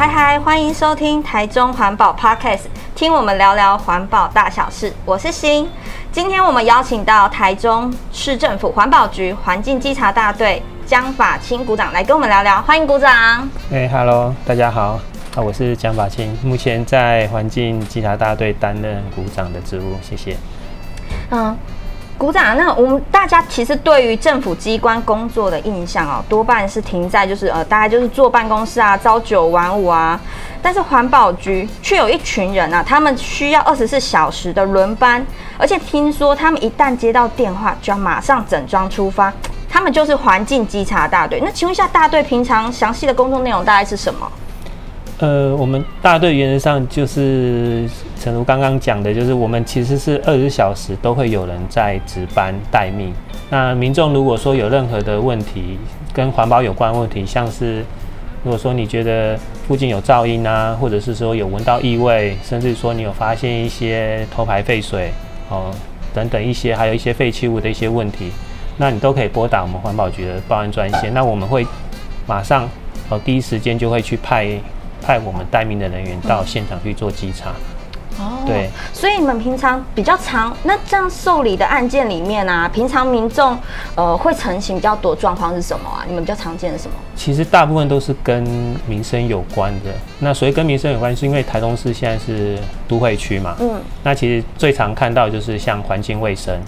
嗨嗨，欢迎收听台中环保 Podcast，听我们聊聊环保大小事。我是欣，今天我们邀请到台中市政府环保局环境稽查大队江法清股长来跟我们聊聊，欢迎股长。哎哈喽，大家好，啊，我是江法清，目前在环境稽查大队担任股长的职务，谢谢。嗯。鼓掌，那我们大家其实对于政府机关工作的印象哦，多半是停在就是呃，大概就是坐办公室啊，朝九晚五啊。但是环保局却有一群人啊，他们需要二十四小时的轮班，而且听说他们一旦接到电话，就要马上整装出发。他们就是环境稽查大队。那请问一下，大队平常详细的工作内容大概是什么？呃，我们大队原则上就是，诚如刚刚讲的，就是我们其实是二十小时都会有人在值班待命。那民众如果说有任何的问题，跟环保有关的问题，像是如果说你觉得附近有噪音啊，或者是说有闻到异味，甚至说你有发现一些偷排废水哦等等一些，还有一些废弃物的一些问题，那你都可以拨打我们环保局的报案专线。那我们会马上哦第一时间就会去派。派我们待命的人员到现场去做稽查。哦，对，所以你们平常比较常，那这样受理的案件里面啊，平常民众呃会成型比较多状况是什么啊？你们比较常见的什么？其实大部分都是跟民生有关的。那所以跟民生有关，是因为台中市现在是都会区嘛。嗯。那其实最常看到就是像环境卫生，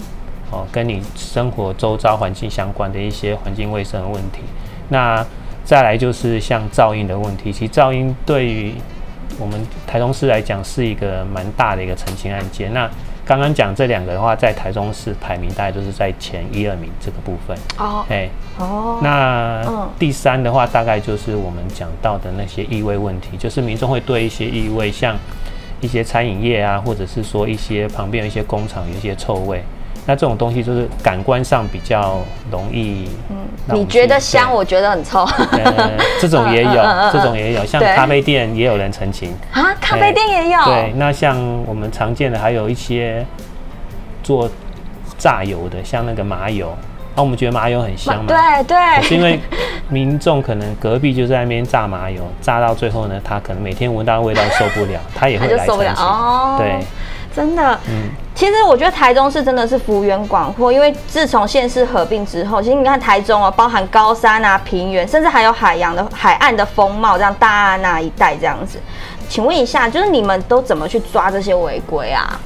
哦，跟你生活周遭环境相关的一些环境卫生的问题。那再来就是像噪音的问题，其实噪音对于我们台中市来讲是一个蛮大的一个澄清案件。那刚刚讲这两个的话，在台中市排名大概都是在前一二名这个部分。哦，哎，哦，那第三的话，大概就是我们讲到的那些异味问题，就是民众会对一些异味，像一些餐饮业啊，或者是说一些旁边有一些工厂有一些臭味。那这种东西就是感官上比较容易，嗯，你觉得香，我觉得很臭。呃，这种也有，这种也有，像咖啡店也有人澄清啊，咖啡店也有。对，那像我们常见的还有一些做榨油的，像那个麻油，那我们觉得麻油很香嘛，对对，是因为民众可能隔壁就在那边榨麻油，榨到最后呢，他可能每天闻到味道受不了，他也会来不了。哦，对。真的，嗯，其实我觉得台中市真的是幅员广阔，因为自从县市合并之后，其实你看台中哦，包含高山啊、平原，甚至还有海洋的海岸的风貌，这样大安那一带这样子。请问一下，就是你们都怎么去抓这些违规啊？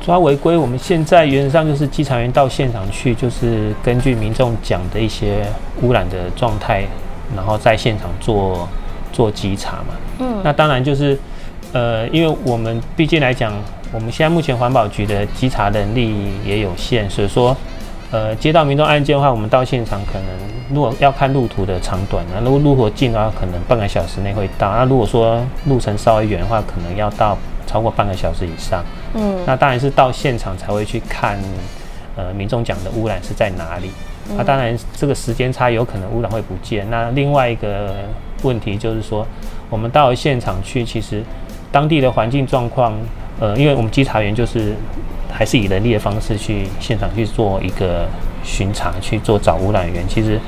抓违规，我们现在原则上就是稽查员到现场去，就是根据民众讲的一些污染的状态，然后在现场做做稽查嘛。嗯，那当然就是，呃，因为我们毕竟来讲。我们现在目前环保局的稽查能力也有限，所以说，呃，接到民众案件的话，我们到现场可能如果要看路途的长短，那如果路途近的话，可能半个小时内会到；那如果说路程稍微远的话，可能要到超过半个小时以上。嗯，那当然是到现场才会去看，呃，民众讲的污染是在哪里。那当然这个时间差有可能污染会不见。那另外一个问题就是说，我们到了现场去，其实当地的环境状况。呃，因为我们稽查员就是还是以人力的方式去现场去做一个巡查，去做找污染源。其实，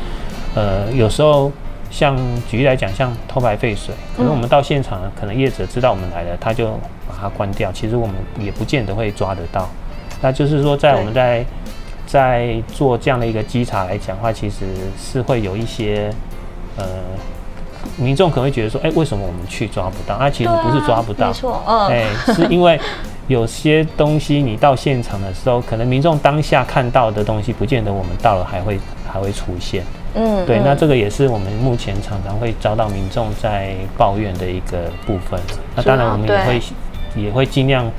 呃，有时候像举例来讲，像偷排废水，可能我们到现场，可能业者知道我们来了，他就把它关掉。其实我们也不见得会抓得到。那就是说，在我们在在做这样的一个稽查来讲的话，其实是会有一些呃。民众可能会觉得说，哎、欸，为什么我们去抓不到？那、啊、其实不是抓不到，没错，嗯，哎、欸，是因为有些东西你到现场的时候，可能民众当下看到的东西，不见得我们到了还会还会出现。嗯，对，那这个也是我们目前常常会遭到民众在抱怨的一个部分。那当然，我们也会也会尽量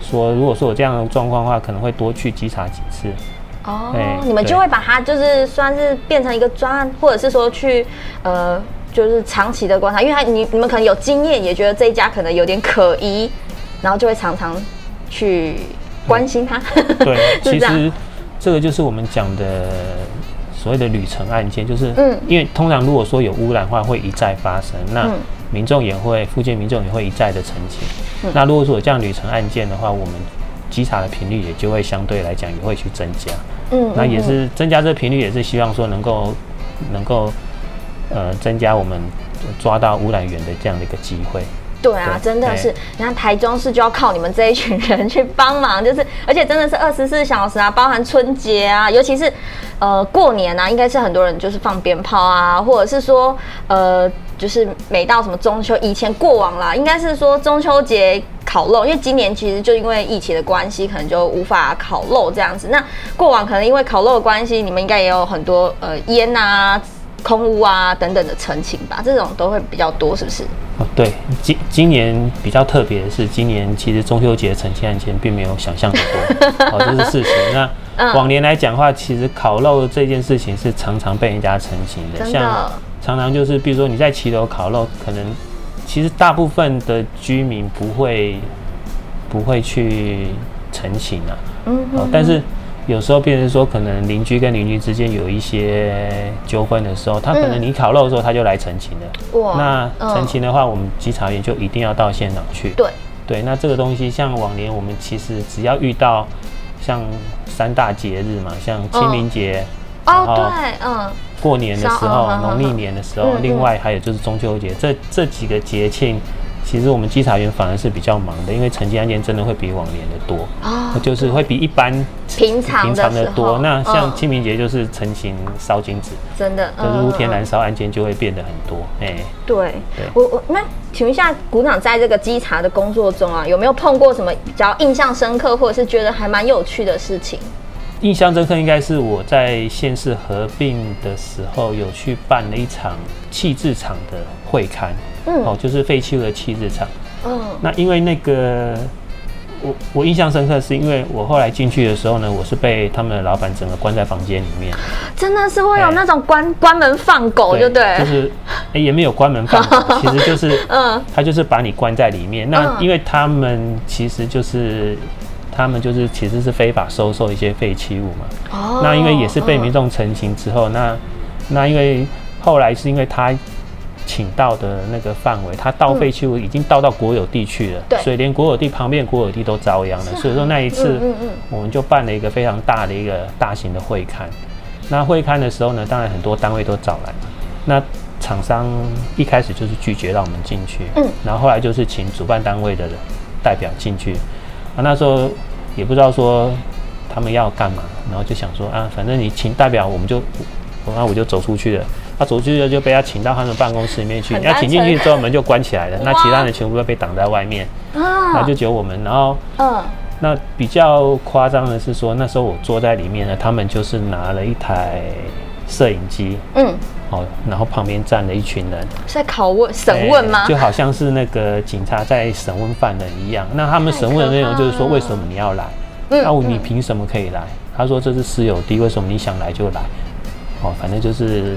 说，如果说有这样的状况的话，可能会多去稽查几次。哦，你们就会把它就是算是变成一个专案，或者是说去呃。就是长期的观察，因为他你你们可能有经验，也觉得这一家可能有点可疑，然后就会常常去关心他。嗯、对，其实这个就是我们讲的所谓的旅程案件，就是嗯，因为通常如果说有污染的话，会一再发生，那民众也会附近民众也会一再的澄清。嗯、那如果说有这样旅程案件的话，我们稽查的频率也就会相对来讲也会去增加。嗯，那也是增加这个频率，也是希望说能够能够。呃，增加我们抓到污染源的这样的一个机会。对啊，真的是，你看台中市就要靠你们这一群人去帮忙，就是而且真的是二十四小时啊，包含春节啊，尤其是呃过年啊，应该是很多人就是放鞭炮啊，或者是说呃就是每到什么中秋，以前过往啦，应该是说中秋节烤肉，因为今年其实就因为疫情的关系，可能就无法烤肉这样子。那过往可能因为烤肉的关系，你们应该也有很多呃烟啊。空屋啊等等的陈情吧，这种都会比较多，是不是？哦，对，今今年比较特别的是，今年其实中秋节澄清案件并没有想象的多，哦，这是事实。那往年来讲的话，其实烤肉这件事情是常常被人家澄清的，的像常常就是，比如说你在骑楼烤肉，可能其实大部分的居民不会不会去澄清啊，嗯，哦，但是。有时候，变成说，可能邻居跟邻居之间有一些纠纷的时候，他可能你烤肉的时候，他就来陈情了。哇！那陈情的话，我们稽查员就一定要到现场去。对对，那这个东西，像往年我们其实只要遇到像三大节日嘛，像清明节，哦对，嗯，过年的时候，农历年的时候，另外还有就是中秋节，这这几个节庆。其实我们稽查员反而是比较忙的，因为成绩案件真的会比往年的多，哦，就是会比一般平常平常的多。那像清明节就是成型烧金纸，真的，就是露天燃烧案件就会变得很多。哎，对，对我我那请问一下，股长在这个稽查的工作中啊，有没有碰过什么比较印象深刻，或者是觉得还蛮有趣的事情？印象深刻应该是我在县市合并的时候，有去办了一场弃置场的会勘。嗯，哦，就是废弃物的弃置场。嗯，那因为那个，我我印象深刻，是因为我后来进去的时候呢，我是被他们的老板整个关在房间里面。真的是会有那种关、欸、关门放狗，就对，对，就是、欸、也没有关门放狗，其实就是，嗯，他就是把你关在里面。那因为他们其实就是，他们就是其实是非法收受一些废弃物嘛。哦，那因为也是被民众陈情之后，那那因为后来是因为他。请到的那个范围，他倒废弃物已经倒到国有地去了，对，所以连国有地旁边国有地都遭殃了。所以说那一次，我们就办了一个非常大的一个大型的会刊。那会刊的时候呢，当然很多单位都找来。那厂商一开始就是拒绝让我们进去，嗯，然后后来就是请主办单位的代表进去。啊，那时候也不知道说他们要干嘛，然后就想说啊，反正你请代表，我们就，那我就走出去了。他走出去就被他请到他们办公室里面去。要请进去之后，门就关起来了。那其他人全部都被挡在外面。啊。然后就只有我们。然后，嗯。那比较夸张的是说，那时候我坐在里面呢，他们就是拿了一台摄影机。嗯。哦，然后旁边站了一群人。是在拷问、审问吗？就好像是那个警察在审问犯人一样。那他们审问的内容就是说，为什么你要来？嗯。那你凭什么可以来？他说这是私有地，为什么你想来就来？哦，反正就是。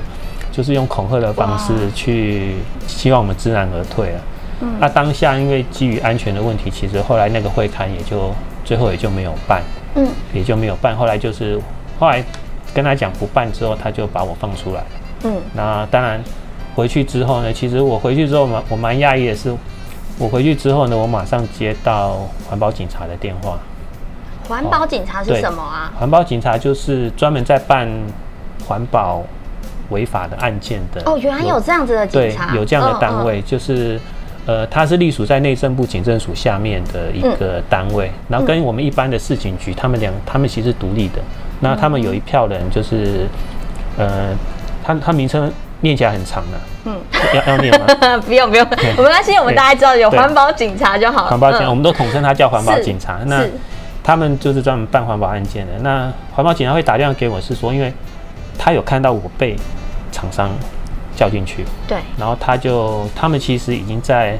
就是用恐吓的方式去希望我们知难而退了。嗯，那当下因为基于安全的问题，其实后来那个会刊也就最后也就没有办。嗯，也就没有办。后来就是后来跟他讲不办之后，他就把我放出来。嗯，那当然回去之后呢，其实我回去之后嘛，我蛮讶异的是，我回去之后呢，我马上接到环保警察的电话。环保警察是什么啊？环保警察就是专门在办环保。违法的案件的哦，原来有这样子的警察，对，有这样的单位，嗯嗯、就是，呃，他是隶属在内政部警政署下面的一个单位，嗯、然后跟我们一般的市警局，他们两，他们其实独立的。那他们有一票人，就是，呃，他他名称念起来很长的，嗯，要要念吗？不 用不用，我们担心我们大家知道有环保警察就好了。环保警察，嗯、我们都统称他叫环保警察。那他们就是专门办环保案件的。那环保警察会打电话给我，是说，因为他有看到我被。厂商叫进去，对，然后他就他们其实已经在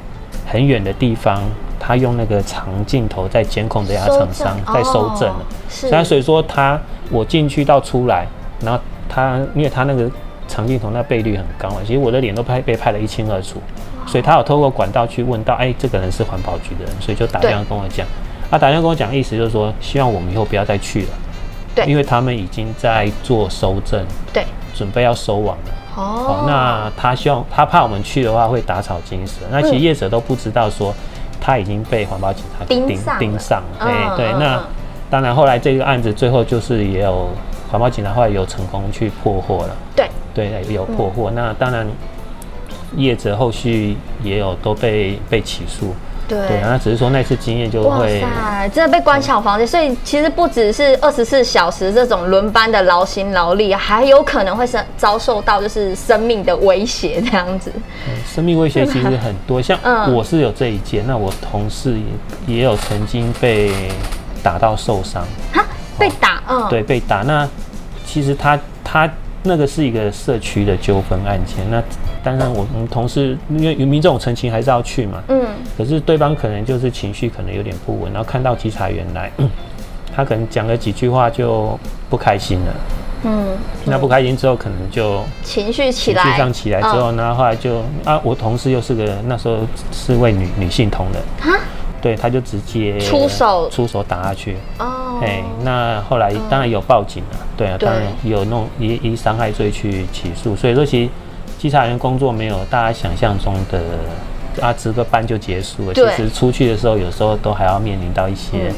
很远的地方，他用那个长镜头在监控这家厂商在收证了，是，所以说他我进去到出来，然后他因为他那个长镜头那倍率很高啊，其实我的脸都拍被拍得一清二楚，所以他有透过管道去问到，哎，这个人是环保局的人，所以就打电话跟我讲，他打电话跟我讲，意思就是说希望我们以后不要再去了，对，因为他们已经在做收证，对。准备要收网了哦，那他希望他怕我们去的话会打草惊蛇。那其实业者都不知道说他已经被环保警察盯盯上了。对对，那当然后来这个案子最后就是也有环保警察后来有成功去破获了。对对，有破获。那当然业者后续也有都被被起诉。对，对，那只是说那次经验就会，哇塞，真的被关小房间，所以其实不只是二十四小时这种轮班的劳心劳力，还有可能会是遭受到就是生命的威胁这样子。嗯，生命威胁其实很多，像我是有这一件，那我同事也也有曾经被打到受伤。哈，被打，嗯，对，被打。那其实他他那个是一个社区的纠纷案件，那。当然，我们同事因为渔民众陈情，还是要去嘛。嗯。可是对方可能就是情绪可能有点不稳，然后看到稽查员来，他可能讲了几句话就不开心了。嗯。那不开心之后，可能就情绪起来，情绪上起来之后，然后后来就啊，我同事又是个那时候是位女女性同仁。哈。对，他就直接出手出手打下去。哦。哎，那后来当然有报警了。对啊，当然有弄以以伤害罪去起诉，所以说其实。稽查员工作没有大家想象中的啊，值个班就结束了。其实出去的时候，有时候都还要面临到一些、嗯、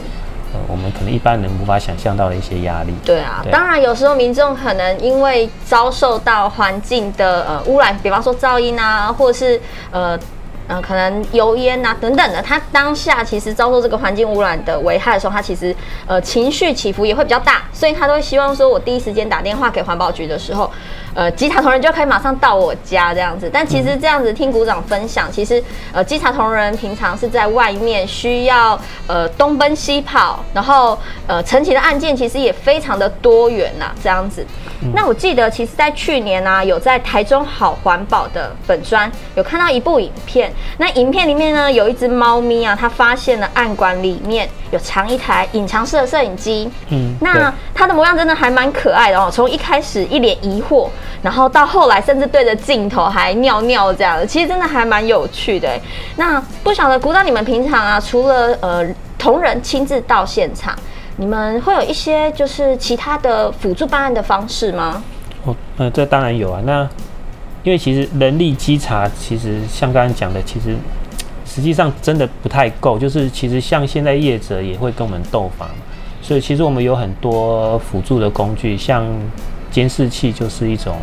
呃，我们可能一般人无法想象到的一些压力。对啊，对当然有时候民众可能因为遭受到环境的呃污染，比方说噪音啊，或者是呃。嗯、呃，可能油烟啊等等的，他当下其实遭受这个环境污染的危害的时候，他其实呃情绪起伏也会比较大，所以他都会希望说，我第一时间打电话给环保局的时候，呃，稽查同仁就可以马上到我家这样子。但其实这样子听股长分享，其实呃稽查同仁平常是在外面需要呃东奔西跑，然后呃陈情的案件其实也非常的多元呐、啊，这样子。那我记得其实，在去年呢、啊，有在台中好环保的本专有看到一部影片。那影片里面呢，有一只猫咪啊，它发现了暗管里面有藏一台隐藏式的摄影机。嗯，那它的模样真的还蛮可爱的哦。从一开始一脸疑惑，然后到后来甚至对着镜头还尿尿这样的，其实真的还蛮有趣的。那不晓得鼓掌你们平常啊，除了呃同仁亲自到现场，你们会有一些就是其他的辅助办案的方式吗？哦，呃，这当然有啊。那因为其实人力稽查，其实像刚刚讲的，其实实际上真的不太够。就是其实像现在业者也会跟我们斗法，所以其实我们有很多辅助的工具，像监视器就是一种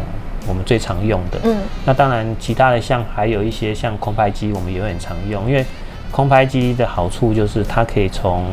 我们最常用的。嗯。那当然，其他的像还有一些像空拍机，我们也很常用。因为空拍机的好处就是它可以从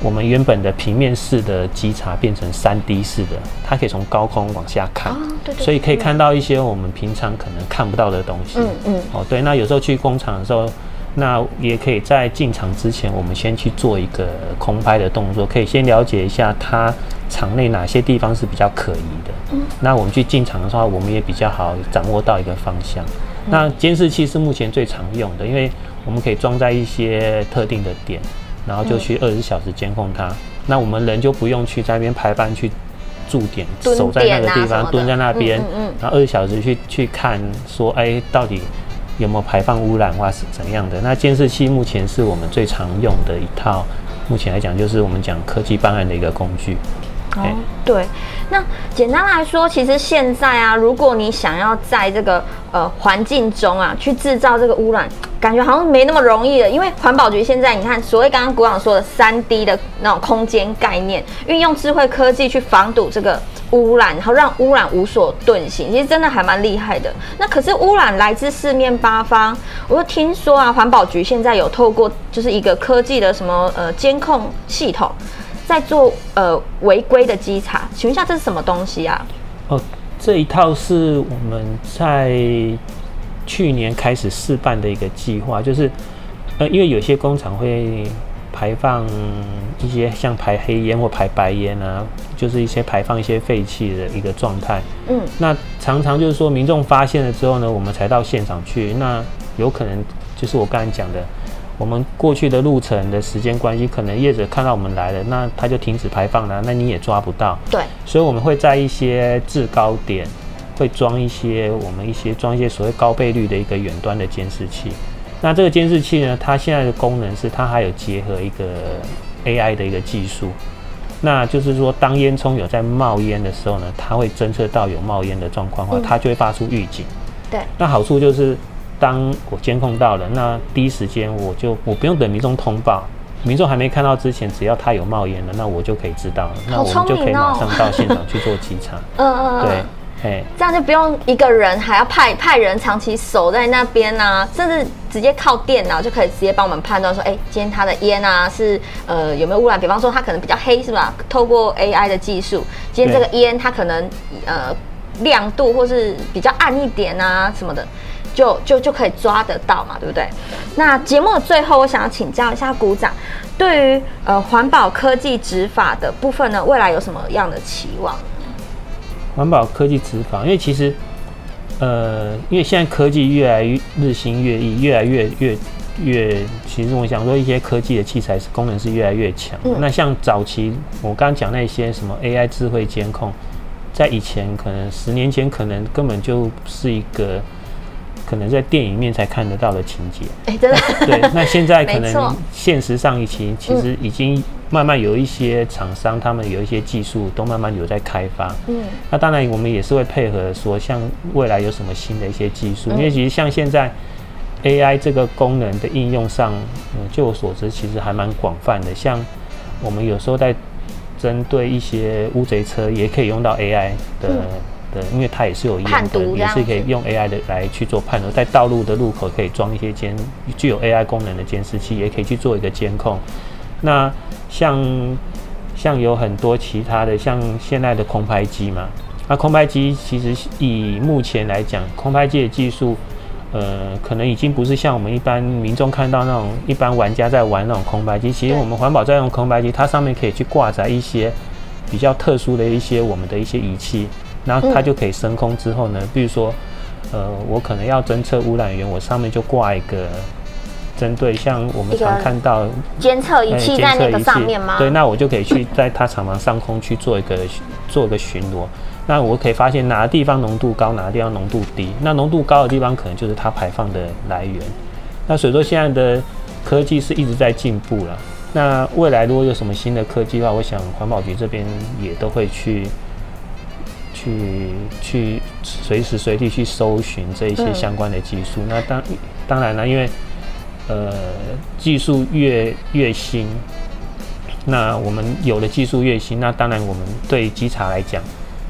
我们原本的平面式的稽查变成三 D 式的，它可以从高空往下看，所以可以看到一些我们平常可能看不到的东西。嗯嗯。哦，对，那有时候去工厂的时候，那也可以在进场之前，我们先去做一个空拍的动作，可以先了解一下它场内哪些地方是比较可疑的。嗯。那我们去进场的时候，我们也比较好掌握到一个方向。那监视器是目前最常用的，因为我们可以装在一些特定的点。然后就去二十四小时监控它，嗯、那我们人就不用去在那边排班去驻点，守在那个地方蹲在那边，然后二十四小时去去看说，哎，到底有没有排放污染或是怎样的？那监视器目前是我们最常用的一套，目前来讲就是我们讲科技办案的一个工具。哦，对，那简单来说，其实现在啊，如果你想要在这个呃环境中啊去制造这个污染，感觉好像没那么容易了。因为环保局现在你看，所谓刚刚股长说的三 D 的那种空间概念，运用智慧科技去防堵这个污染，然后让污染无所遁形，其实真的还蛮厉害的。那可是污染来自四面八方，我就听说啊，环保局现在有透过就是一个科技的什么呃监控系统。在做呃违规的稽查，请问一下这是什么东西啊？哦，这一套是我们在去年开始试办的一个计划，就是呃，因为有些工厂会排放一些像排黑烟或排白烟啊，就是一些排放一些废气的一个状态。嗯，那常常就是说民众发现了之后呢，我们才到现场去，那有可能就是我刚才讲的。我们过去的路程的时间关系，可能业者看到我们来了，那他就停止排放了，那你也抓不到。对，所以我们会在一些制高点会装一些我们一些装一些所谓高倍率的一个远端的监视器。那这个监视器呢，它现在的功能是它还有结合一个 AI 的一个技术，那就是说当烟囱有在冒烟的时候呢，它会侦测到有冒烟的状况的话，它就会发出预警。对，那好处就是。当我监控到了，那第一时间我就我不用等民众通报，民众还没看到之前，只要他有冒烟了，那我就可以知道了，那我们就可以马上到现场去做稽查。嗯嗯对，嘿这样就不用一个人还要派派人长期守在那边啊，甚至直接靠电脑就可以直接帮我们判断说，哎，今天他的烟啊是呃有没有污染？比方说他可能比较黑是吧？透过 AI 的技术，今天这个烟它可能呃亮度或是比较暗一点啊什么的。就就就可以抓得到嘛，对不对？那节目的最后，我想要请教一下股长，对于呃环保科技执法的部分呢，未来有什么样的期望？环保科技执法，因为其实呃，因为现在科技越来越日新月异，越来越越越，其实我想说，一些科技的器材功能是越来越强。嗯、那像早期我刚刚讲那些什么 AI 智慧监控，在以前可能十年前可能根本就是一个。可能在电影面才看得到的情节，哎，真的。对，那现在可能现实上已经其实已经慢慢有一些厂商，他们有一些技术都慢慢有在开发。嗯，那当然我们也是会配合说，像未来有什么新的一些技术，因为其实像现在 AI 这个功能的应用上，嗯，就我所知，其实还蛮广泛的。像我们有时候在针对一些乌贼车，也可以用到 AI 的。因为它也是有验的，也是可以用 AI 的来去做判断，在道路的路口可以装一些监具有 AI 功能的监视器，也可以去做一个监控。那像像有很多其他的，像现在的空拍机嘛，那空拍机其实以目前来讲，空拍机的技术，呃，可能已经不是像我们一般民众看到那种一般玩家在玩那种空拍机。其实我们环保在用空拍机，它上面可以去挂载一些比较特殊的一些我们的一些仪器。然后它就可以升空之后呢，比如说，呃，我可能要侦测污染源，我上面就挂一个针对像我们常看到监测仪器在那个上面吗？对，那我就可以去 在它厂房上空去做一个做一个巡逻。那我可以发现哪个地方浓度高，哪个地方浓度低。那浓度高的地方可能就是它排放的来源。那所以说现在的科技是一直在进步了。那未来如果有什么新的科技的话，我想环保局这边也都会去。去去随时随地去搜寻这一些相关的技术。嗯、那当当然了，因为呃技术越越新，那我们有的技术越新，那当然我们对稽查来讲，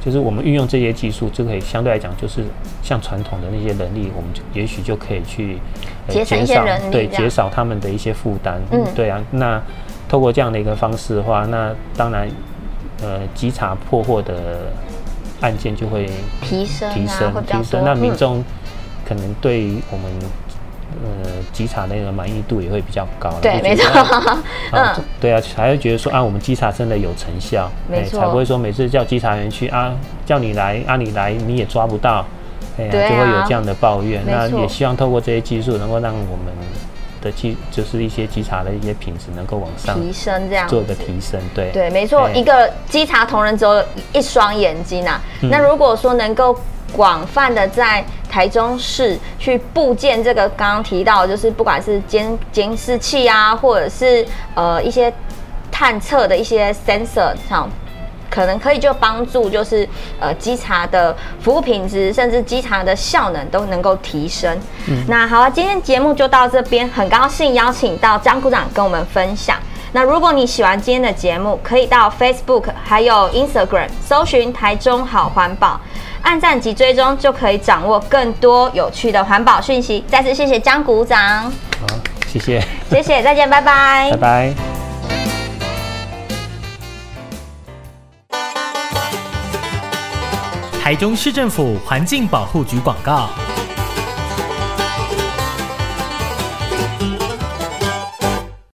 就是我们运用这些技术就可以相对来讲，就是像传统的那些能力，我们就也许就可以去减少对，减少他们的一些负担。嗯，对啊。那透过这样的一个方式的话，那当然呃稽查破获的。案件就会提升，提升，提升。那民众可能对于我们呃稽查那个满意度也会比较高。对，没错。嗯，对啊，才会觉得说啊，我们稽查真的有成效，没错，才不会说每次叫稽查员去啊，叫你来啊，你来你也抓不到，哎呀，就会有这样的抱怨。那也希望透过这些技术，能够让我们的稽就是一些稽查的一些品质能够往上提升，这样做个提升，对对，没错。一个稽查同仁只有一双眼睛啊，嗯、那如果说能够广泛的在台中市去布建这个刚刚提到，就是不管是监监视器啊，或者是呃一些探测的一些 sensor 上。可能可以就帮助，就是呃稽查的服务品质，甚至稽查的效能都能够提升。嗯，那好了，今天节目就到这边，很高兴邀请到张股长跟我们分享。那如果你喜欢今天的节目，可以到 Facebook 还有 Instagram 搜寻台中好环保，按赞及追踪就可以掌握更多有趣的环保讯息。再次谢谢江股长。好，谢谢，谢谢，再见，拜拜，拜拜。台中市政府环境保护局广告。